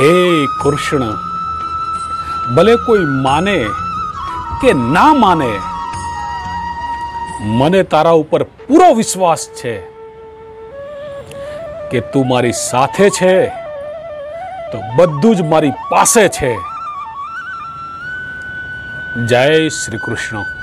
હે કૃષ્ણ, ભલે કોઈ માને કે ના માને, મને તારા ઉપર પૂરો વિશ્વાસ છે કે તું મારી સાથે છે, તો બધું જ મારી પાસે છે. જય શ્રી કૃષ્ણ.